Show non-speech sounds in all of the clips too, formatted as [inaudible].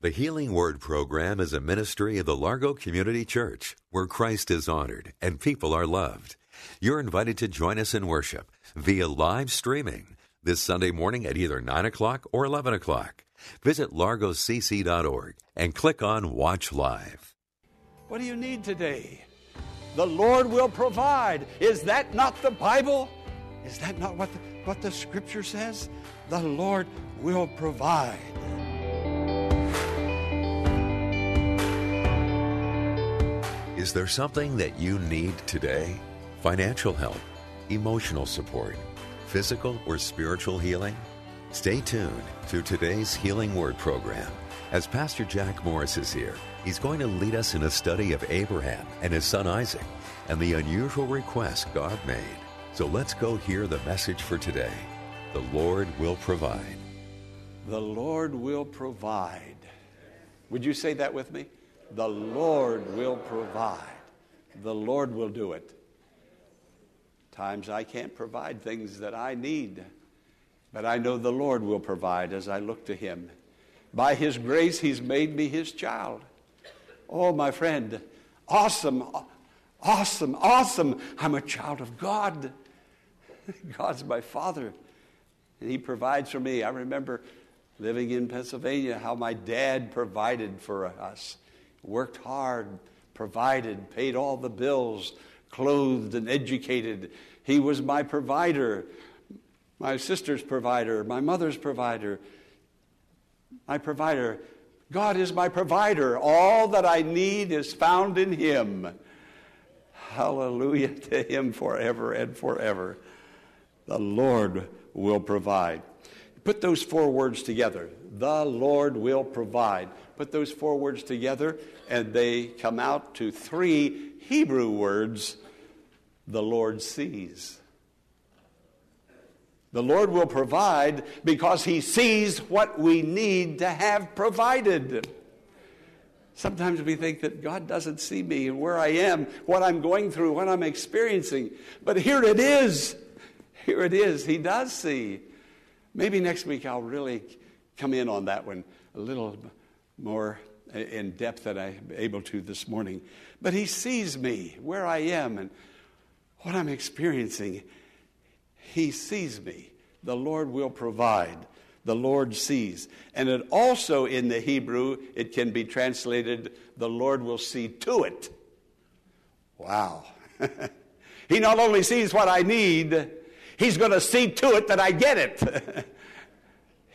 The Healing Word program is a ministry of the Largo Community Church where Christ is honored and people are loved. You're invited to join us in worship via live streaming this Sunday morning at either 9 o'clock or 11 o'clock. Visit largocc.org and click on Watch Live. What do you need today? The Lord will provide. Is that not the Bible? Is that not what the, what the Scripture says? The Lord will provide. Is there something that you need today? Financial help, emotional support, physical or spiritual healing? Stay tuned to today's Healing Word program. As Pastor Jack Morris is here, he's going to lead us in a study of Abraham and his son Isaac and the unusual request God made. So let's go hear the message for today. The Lord will provide. The Lord will provide. Would you say that with me? The Lord will provide. The Lord will do it. Times I can't provide things that I need, but I know the Lord will provide as I look to Him. By His grace, He's made me His child. Oh, my friend, awesome, awesome, awesome. I'm a child of God. [laughs] God's my Father, and He provides for me. I remember living in Pennsylvania how my dad provided for us worked hard, provided, paid all the bills, clothed and educated. He was my provider, my sister's provider, my mother's provider, my provider. God is my provider. All that I need is found in Him. Hallelujah to Him forever and forever. The Lord will provide. Put those four words together. The Lord will provide. Put those four words together, and they come out to three Hebrew words the Lord sees. The Lord will provide because He sees what we need to have provided. Sometimes we think that God doesn't see me and where I am, what I'm going through, what I'm experiencing. But here it is. Here it is. He does see. Maybe next week I'll really come in on that one a little more in depth than I'm able to this morning. But He sees me, where I am, and what I'm experiencing. He sees me. The Lord will provide. The Lord sees. And it also in the Hebrew, it can be translated, the Lord will see to it. Wow. [laughs] he not only sees what I need, He's going to see to it that I get it. [laughs]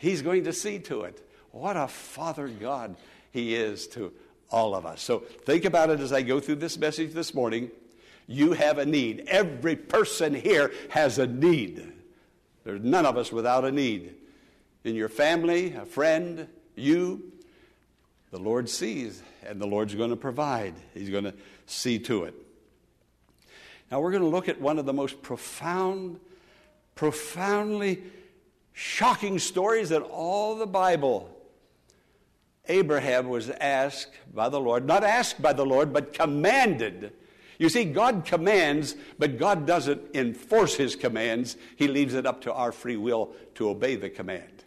He's going to see to it. What a Father God He is to all of us. So think about it as I go through this message this morning. You have a need. Every person here has a need. There's none of us without a need. In your family, a friend, you, the Lord sees, and the Lord's going to provide. He's going to see to it. Now, we're going to look at one of the most profound profoundly shocking stories in all the Bible. Abraham was asked by the Lord, not asked by the Lord, but commanded. You see, God commands, but God doesn't enforce his commands. He leaves it up to our free will to obey the command.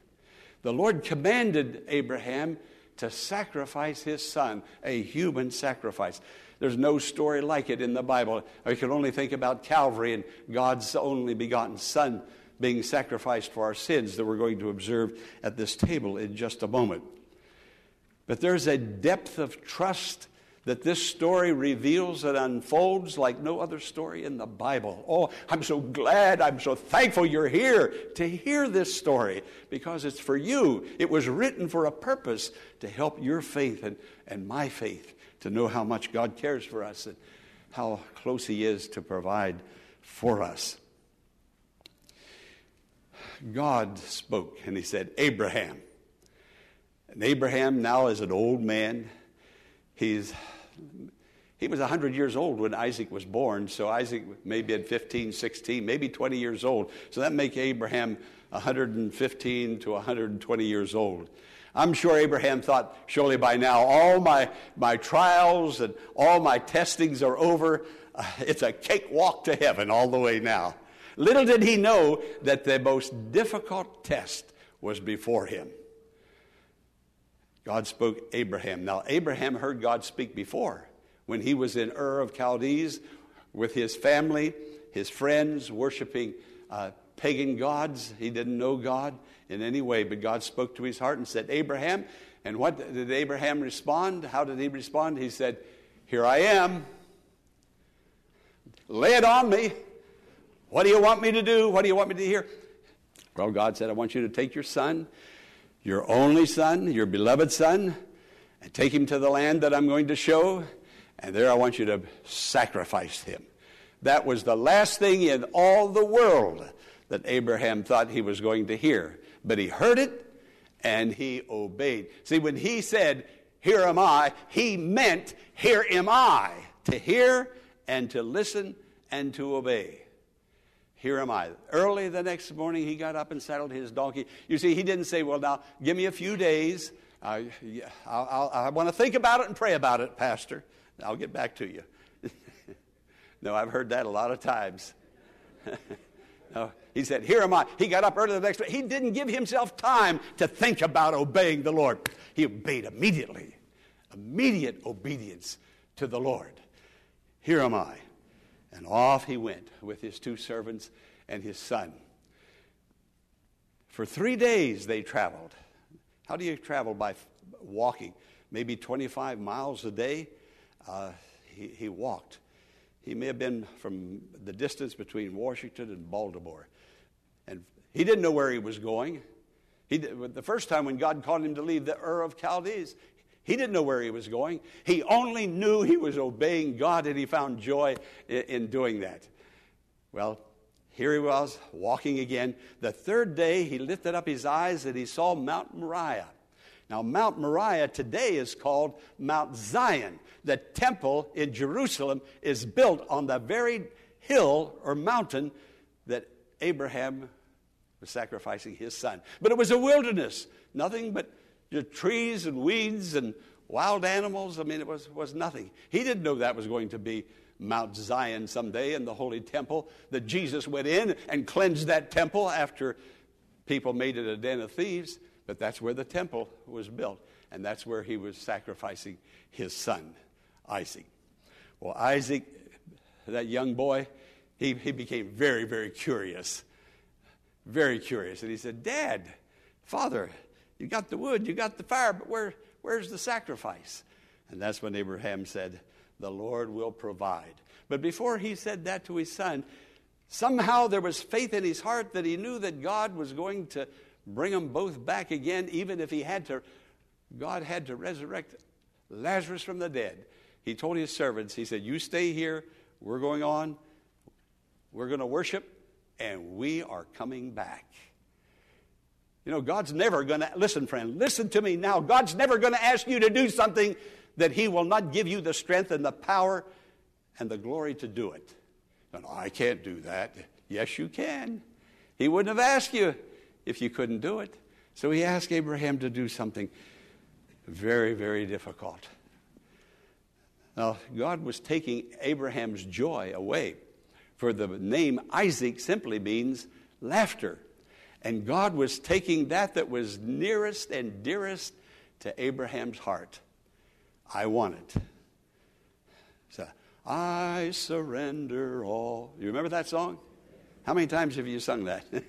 The Lord commanded Abraham to sacrifice his son, a human sacrifice. There's no story like it in the Bible. I can only think about Calvary and God's only begotten Son being sacrificed for our sins that we're going to observe at this table in just a moment. But there's a depth of trust that this story reveals and unfolds like no other story in the Bible. Oh, I'm so glad, I'm so thankful you're here to hear this story because it's for you. It was written for a purpose to help your faith and, and my faith to know how much God cares for us and how close He is to provide for us. God spoke and He said, Abraham. And Abraham now is an old man. He's he was 100 years old when Isaac was born, so Isaac may be at 15, 16, maybe 20 years old. So that makes Abraham 115 to 120 years old. I'm sure Abraham thought, surely by now all my, my trials and all my testings are over. Uh, it's a cakewalk to heaven all the way now. Little did he know that the most difficult test was before him. God spoke Abraham. Now, Abraham heard God speak before when he was in Ur of Chaldees with his family, his friends, worshiping uh, pagan gods. He didn't know God in any way, but God spoke to his heart and said, Abraham. And what did Abraham respond? How did he respond? He said, Here I am. Lay it on me. What do you want me to do? What do you want me to hear? Well, God said, I want you to take your son, your only son, your beloved son, and take him to the land that I'm going to show. And there I want you to sacrifice him. That was the last thing in all the world that Abraham thought he was going to hear. But he heard it and he obeyed. See, when he said, Here am I, he meant, Here am I, to hear and to listen and to obey. Here am I. Early the next morning, he got up and saddled his donkey. You see, he didn't say, Well, now, give me a few days. I'll, I'll, I want to think about it and pray about it, Pastor. I'll get back to you. [laughs] no, I've heard that a lot of times. [laughs] no, he said, Here am I. He got up early the next day. He didn't give himself time to think about obeying the Lord. He obeyed immediately. Immediate obedience to the Lord. Here am I. And off he went with his two servants and his son. For three days they traveled. How do you travel? By walking. Maybe 25 miles a day uh, he, he walked. He may have been from the distance between Washington and Baltimore. And he didn't know where he was going. He the first time when God called him to leave the Ur of Chaldees, he didn't know where he was going. He only knew he was obeying God, and he found joy in, in doing that. Well, here he was walking again. The third day, he lifted up his eyes and he saw Mount Moriah. Now, Mount Moriah today is called Mount Zion. The temple in Jerusalem is built on the very hill or mountain that Abraham was sacrificing his son. But it was a wilderness, nothing but trees and weeds and wild animals. I mean, it was, was nothing. He didn't know that was going to be Mount Zion someday in the Holy Temple, that Jesus went in and cleansed that temple after people made it a den of thieves. But that's where the temple was built, and that's where he was sacrificing his son, Isaac. Well, Isaac, that young boy, he, he became very, very curious. Very curious. And he said, Dad, Father, you got the wood, you got the fire, but where, where's the sacrifice? And that's when Abraham said, The Lord will provide. But before he said that to his son, somehow there was faith in his heart that he knew that God was going to bring them both back again, even if he had to, God had to resurrect Lazarus from the dead. He told his servants, he said, You stay here, we're going on, we're going to worship, and we are coming back. You know, God's never going to, listen, friend, listen to me now. God's never going to ask you to do something that He will not give you the strength and the power and the glory to do it. No, no, I can't do that. Yes, you can. He wouldn't have asked you if you couldn't do it. So he asked Abraham to do something very, very difficult. Now, God was taking Abraham's joy away, for the name Isaac simply means laughter. And God was taking that that was nearest and dearest to Abraham's heart. I want it. So, I surrender all. You remember that song? How many times have you sung that? [laughs]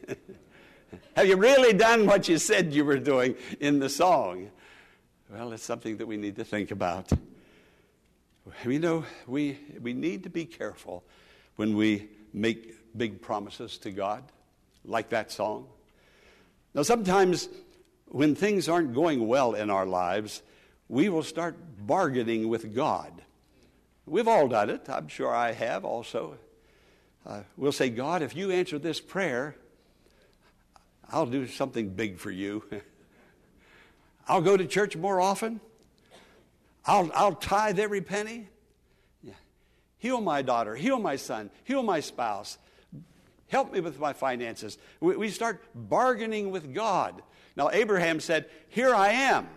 Have you really done what you said you were doing in the song? Well, it's something that we need to think about. We know we, we need to be careful when we make big promises to God, like that song. Now, sometimes when things aren't going well in our lives, we will start bargaining with God. We've all done it. I'm sure I have also. Uh, we'll say, God, if you answer this prayer, I'll do something big for you. [laughs] I'll go to church more often. I'll, I'll tithe every penny. Yeah. Heal my daughter, heal my son, heal my spouse. Help me with my finances. We, we start bargaining with God. Now, Abraham said, Here I am.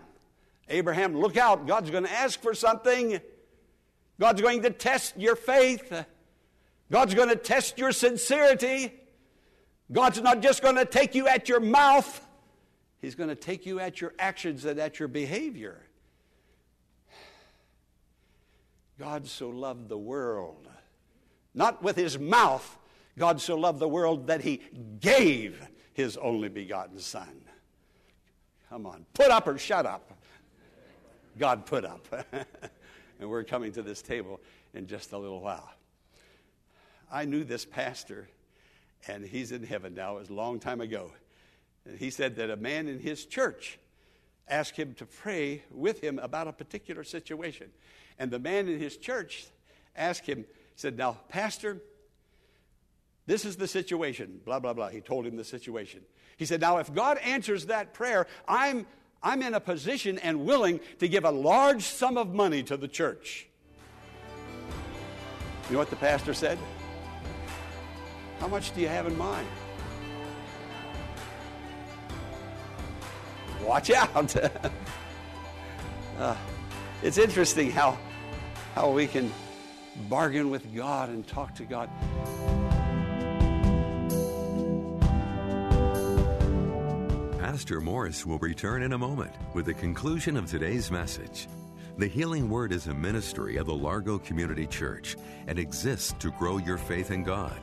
Abraham, look out. God's going to ask for something. God's going to test your faith. God's going to test your sincerity. God's not just going to take you at your mouth, He's going to take you at your actions and at your behavior. God so loved the world, not with His mouth. God so loved the world that He gave His only begotten Son. Come on, put up or shut up. God put up. [laughs] and we're coming to this table in just a little while. I knew this pastor, and he's in heaven now. It was a long time ago. And he said that a man in his church asked him to pray with him about a particular situation. And the man in his church asked him, said, Now, Pastor, this is the situation, blah, blah, blah. He told him the situation. He said, Now, if God answers that prayer, I'm, I'm in a position and willing to give a large sum of money to the church. You know what the pastor said? How much do you have in mind? Watch out. uh, [laughs] it's interesting how, how we can bargain with God and talk to God. Pastor Morris will return in a moment with the conclusion of today's message. The Healing Word is a ministry of the Largo Community Church and exists to grow your faith in God.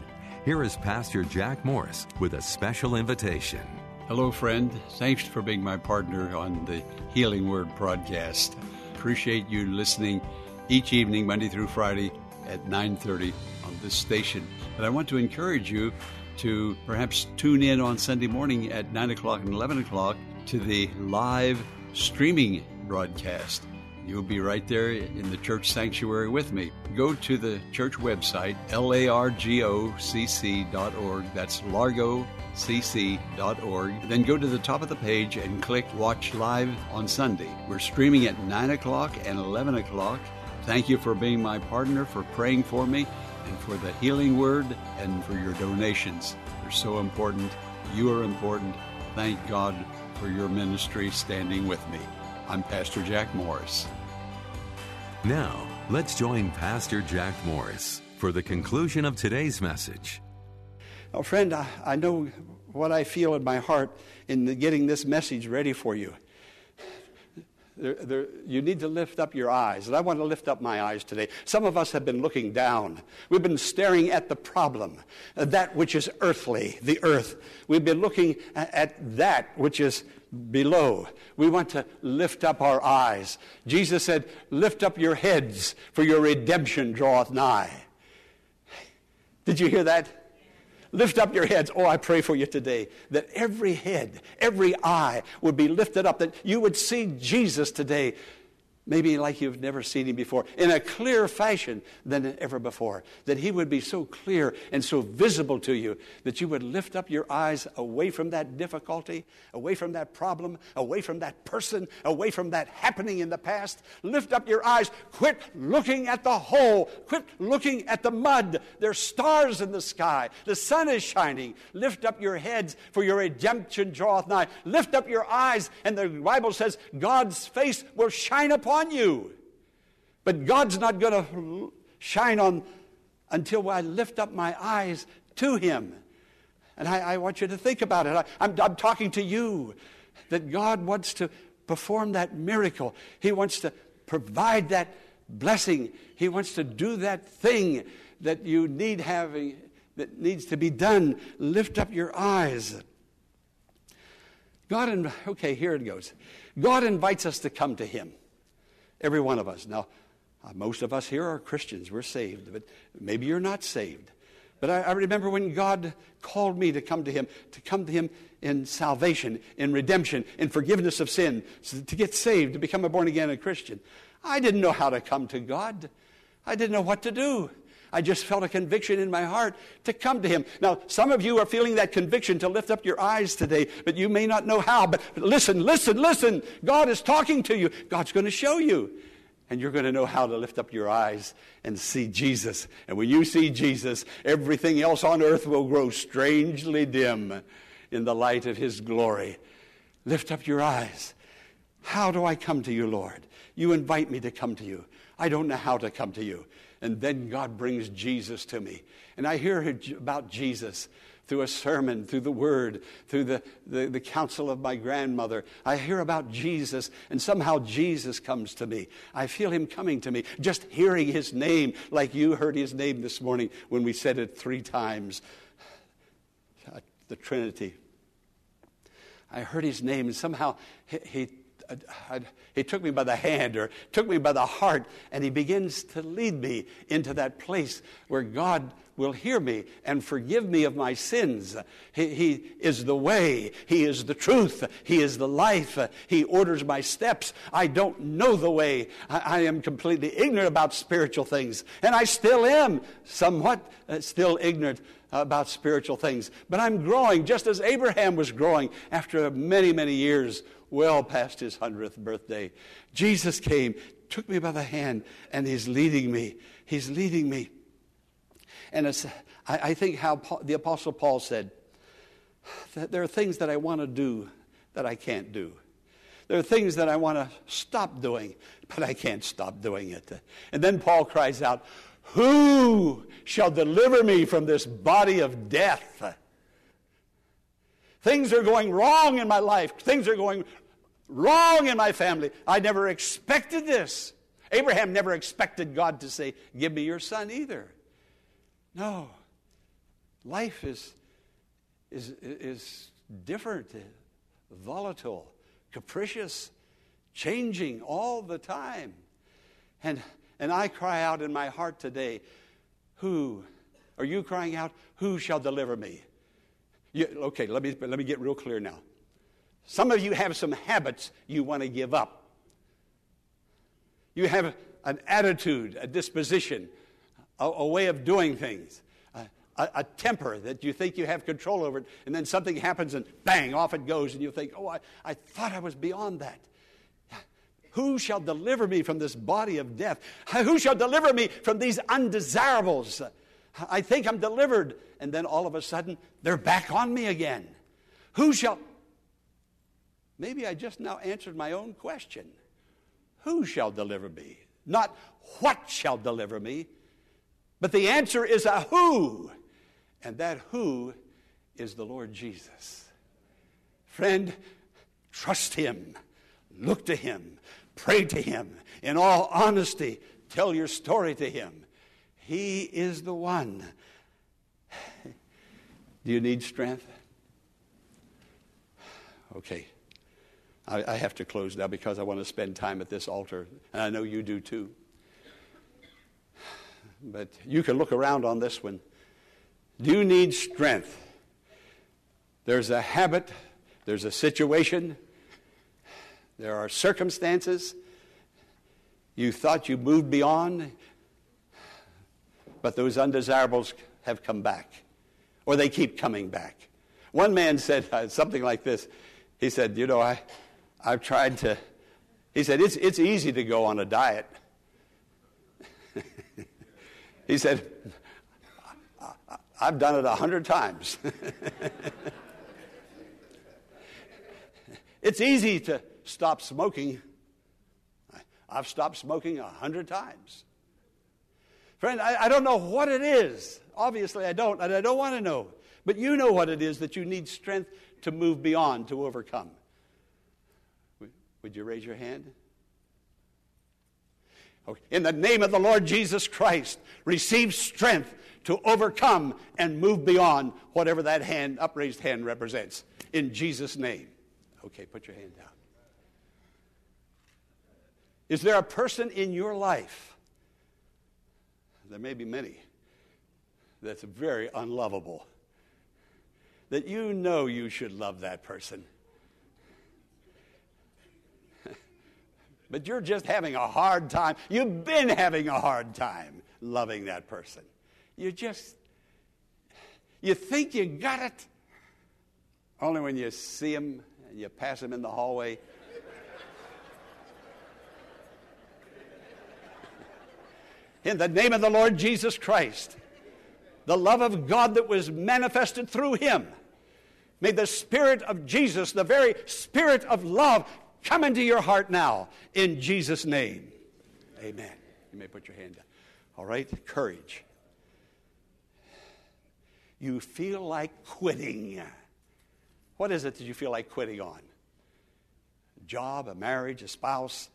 Here is Pastor Jack Morris with a special invitation. Hello, friend. Thanks for being my partner on the Healing Word broadcast. Appreciate you listening each evening, Monday through Friday at 9:30 on this station. And I want to encourage you to perhaps tune in on Sunday morning at 9 o'clock and 11 o'clock to the live streaming broadcast. You'll be right there in the church sanctuary with me. Go to the church website, largocc.org. That's largocc.org. Then go to the top of the page and click Watch Live on Sunday. We're streaming at 9 o'clock and 11 o'clock. Thank you for being my partner, for praying for me and for the healing word and for your donations. They're so important. You are important. Thank God for your ministry standing with me. I'm Pastor Jack Morris. Now, let's join Pastor Jack Morris for the conclusion of today's message. Well, friend, I, I know what I feel in my heart in the, getting this message ready for you. You need to lift up your eyes. And I want to lift up my eyes today. Some of us have been looking down. We've been staring at the problem, uh, that which is earthly, the earth. We've been looking at that which is below. We want to lift up our eyes. Jesus said, Lift up your heads, for your redemption draweth nigh. Did you hear that? Lift up your heads. Oh, I pray for you today that every head, every eye would be lifted up, that you would see Jesus today maybe like you've never seen him before, in a clearer fashion than ever before. That he would be so clear and so visible to you that you would lift up your eyes away from that difficulty, away from that problem, away from that person, away from that happening in the past. Lift up your eyes. Quit looking at the hole. Quit looking at the mud. There's stars in the sky. The sun is shining. Lift up your heads, for your redemption draweth nigh. Lift up your eyes, and the Bible says God's face will shine upon you. But God's not going to shine on until I lift up my eyes to Him. And I, I want you to think about it. I, I'm, I'm talking to you that God wants to perform that miracle. He wants to provide that blessing. He wants to do that thing that you need having that needs to be done. Lift up your eyes. God, and okay, here it goes. God invites us to come to Him. Every one of us. Now, uh, most of us here are Christians. We're saved, but maybe you're not saved. But I, I, remember when God called me to come to Him, to come to Him in salvation, in redemption, in forgiveness of sin, so to get saved, to become a born again Christian. I didn't know how to come to God. I didn't know what to do. I just felt a conviction in my heart to come to him. Now, some of you are feeling that conviction to lift up your eyes today, but you may not know how. But listen, listen, listen. God is talking to you. God's going to show you. And you're going to know how to lift up your eyes and see Jesus. And when you see Jesus, everything else on earth will grow strangely dim in the light of his glory. Lift up your eyes. How do I come to you, Lord? You invite me to come to you. I don't know how to come to you. And then God brings Jesus to me. And I hear about Jesus through a sermon, through the word, through the, the, the, counsel of my grandmother. I hear about Jesus, and somehow Jesus comes to me. I feel him coming to me, just hearing his name, like you heard his name this morning when we said it three times. The Trinity. I heard his name, and somehow he, he he took me by the hand or took me by the heart, and he begins to lead me into that place where God will hear me and forgive me of my sins. He, he, is the way, He is the truth, He is the life, He orders my steps. I don't know the way. I, I am completely ignorant about spiritual things, and I still am somewhat uh, still ignorant about spiritual things. But I'm growing just as Abraham was growing after many, many years well past his 100th birthday. Jesus came, took me by the hand, and he's leading me. He's leading me. And I, I, think how Paul, the Apostle Paul said that there are things that I want to do that I can't do. There are things that I want to stop doing, but I can't stop doing it. And then Paul cries out, Who shall deliver me from this body of death? Things are going wrong in my life. Things are going wrong in my family. I never expected this. Abraham never expected God to say, Give me your son either. No. Life is, is, is different, volatile, capricious, changing all the time. And, and I cry out in my heart today, Who? Are you crying out, Who shall deliver me? You, okay, let me, let me get real clear now. Some of you have some habits you want to give up. You have an attitude, a disposition, a, a way of doing things, a, a, a, temper that you think you have control over it, and then something happens and bang, off it goes, and you think, oh, I, I thought I was beyond that. Who shall deliver me from this body of death? Who shall deliver me from these undesirables? I think I'm delivered. And then all of a sudden, they're back on me again. Who shall. Maybe I just now answered my own question. Who shall deliver me? Not what shall deliver me, but the answer is a who. And that who is the Lord Jesus. Friend, trust Him, look to Him, pray to Him. In all honesty, tell your story to Him. He is the one. [sighs] Do you need strength? Okay. I, I, have to close now because I want to spend time at this altar, and I know you do too. [sighs] But you can look around on this one. Do you need strength? There's a habit, there's a situation, there are circumstances you thought you moved beyond, but those undesirables have come back, or they keep coming back. One man said uh, something like this. He said, You know, I, I've tried to, he said, it's, it's easy to go on a diet. [laughs] he said, I've done it a hundred times. [laughs] it's easy to stop smoking. I've stopped smoking a hundred times. Friend, I, I don't know what it is. Obviously, I don't, and I don't want to know. But you know what it is that you need strength to move beyond, to overcome. Would you raise your hand? In the name of the Lord Jesus Christ, receive strength to overcome and move beyond whatever that hand, upraised hand represents. In Jesus' name. Okay, put your hand down. Is there a person in your life there may be many, that's very unlovable. That you know you should love that person. [laughs] but you're just having a hard time. You've been having a hard time loving that person. you just, you think you got it. Only when you see them and you pass them in the hallway. In the name of the Lord Jesus Christ, the love of God that was manifested through him. May the Spirit of Jesus, the very Spirit of love, come into your heart now in Jesus' name. Amen. You may put your hand down. All right, courage. You feel like quitting. What is it that you feel like quitting on? A job, a marriage, a spouse,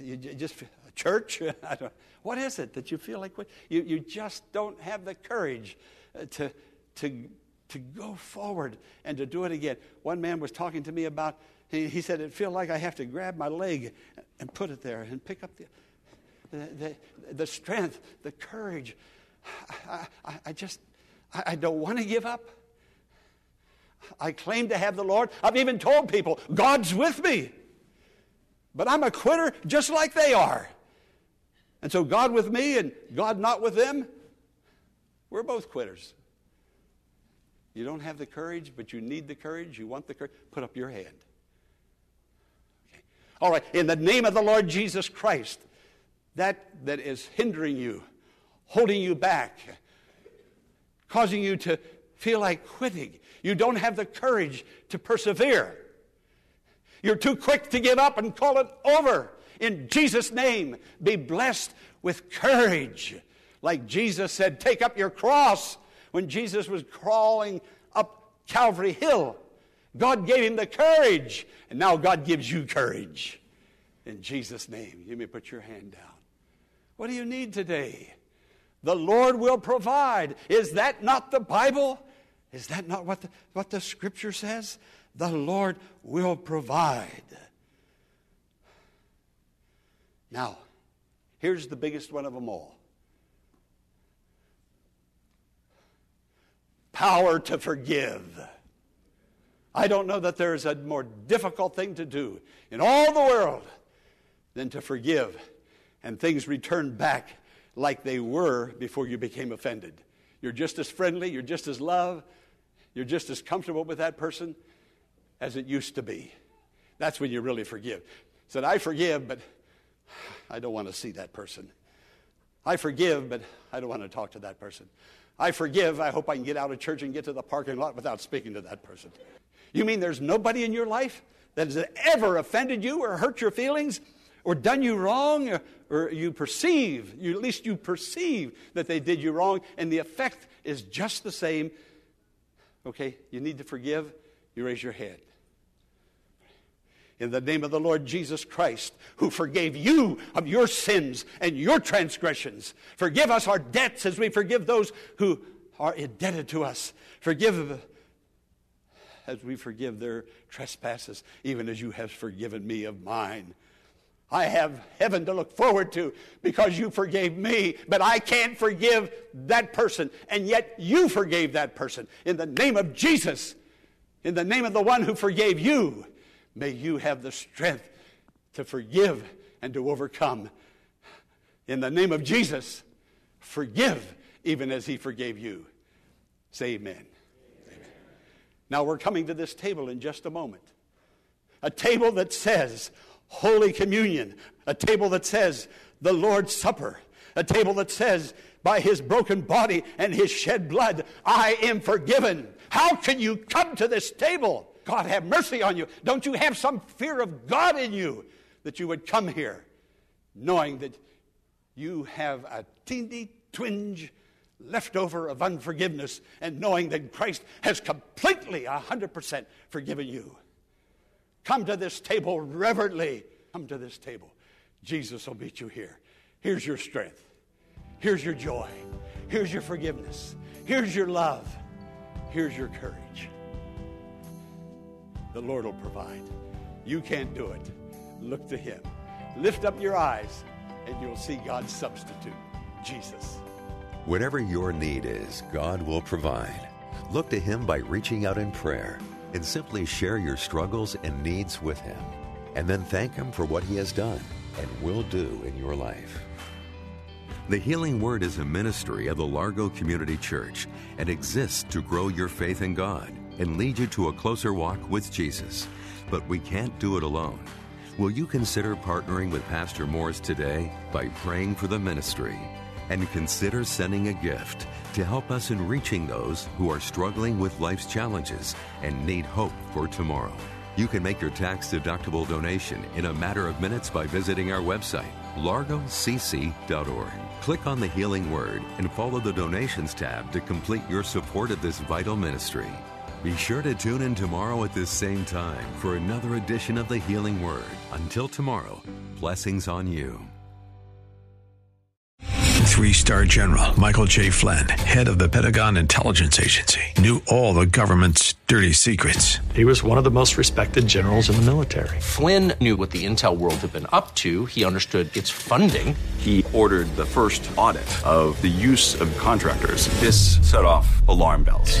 you just a church? [laughs] what is it that you feel like? You, you just don't have the courage uh, to, to, to go forward and to do it again. One man was talking to me about, he, he said, it feel like I have to grab my leg and put it there and pick up the, the, the, the strength, the courage. I, I, I just, I, I don't want to give up. I claim to have the Lord. I've even told people, God's with me. But I'm a quitter just like they are. And so, God with me and God not with them, we're both quitters. You don't have the courage, but you need the courage. You want the courage. Put up your hand. Okay. All right. In the name of the Lord Jesus Christ, that that is hindering you, holding you back, causing you to feel like quitting. You don't have the courage to persevere. You're too quick to give up and call it over. In Jesus' name, be blessed with courage. Like Jesus said, take up your cross when Jesus was crawling up Calvary Hill. God gave him the courage, and now God gives you courage. In Jesus' name, you may put your hand down. What do you need today? The Lord will provide. Is that not the Bible? Is that not what the, what the scripture says? The Lord will provide. Now, here's the biggest one of them all power to forgive. I don't know that there is a more difficult thing to do in all the world than to forgive and things return back like they were before you became offended. You're just as friendly, you're just as love, you're just as comfortable with that person as it used to be. That's when you really forgive. Said, I forgive, but I don't want to see that person. I forgive, but I don't want to talk to that person. I forgive, I hope I can get out of church and get to the parking lot without speaking to that person. You mean there's nobody in your life that has ever offended you or hurt your feelings or done you wrong or, or you perceive, you, at least you perceive that they did you wrong and the effect is just the same. Okay, you need to forgive, you raise your head. In the name of the Lord Jesus Christ, who forgave you of your sins and your transgressions. Forgive us our debts as we forgive those who are indebted to us. Forgive as we forgive their trespasses, even as you have forgiven me of mine. I have heaven to look forward to because you forgave me, but I can't forgive that person. And yet you forgave that person. In the name of Jesus, in the name of the one who forgave you, may you have the strength to forgive and to overcome. In the name of Jesus, forgive even as he forgave you. Say amen. amen. Now we're coming to this table in just a moment. A table that says, Holy Communion, a table that says the Lord's Supper, a table that says, by his broken body and his shed blood, I am forgiven. How can you come to this table? God have mercy on you. Don't you have some fear of God in you that you would come here knowing that you have a teeny twinge left over of unforgiveness and knowing that Christ has completely, 100% forgiven you? Come to this table reverently. Come to this table. Jesus will meet you here. Here's your strength. Here's your joy. Here's your forgiveness. Here's your love. Here's your courage. The Lord will provide. You can't do it. Look to Him. Lift up your eyes, and you'll see God's substitute, Jesus. Whatever your need is, God will provide. Look to Him by reaching out in prayer and simply share your struggles and needs with Him. And then thank Him for what He has done and will do in your life. The Healing Word is a ministry of the Largo Community Church and exists to grow your faith in God and lead you to a closer walk with Jesus. But we can't do it alone. Will you consider partnering with Pastor Morris today by praying for the ministry? And consider sending a gift to help us in reaching those who are struggling with life's challenges and need hope for tomorrow. You can make your tax deductible donation in a matter of minutes by visiting our website, largocc.org. Click on the Healing Word and follow the Donations tab to complete your support of this vital ministry. Be sure to tune in tomorrow at this same time for another edition of the Healing Word. Until tomorrow, blessings on you. Three star general Michael J. Flynn, head of the Pentagon Intelligence Agency, knew all the government's dirty secrets. He was one of the most respected generals in the military. Flynn knew what the intel world had been up to, he understood its funding. He ordered the first audit of the use of contractors. This set off alarm bells.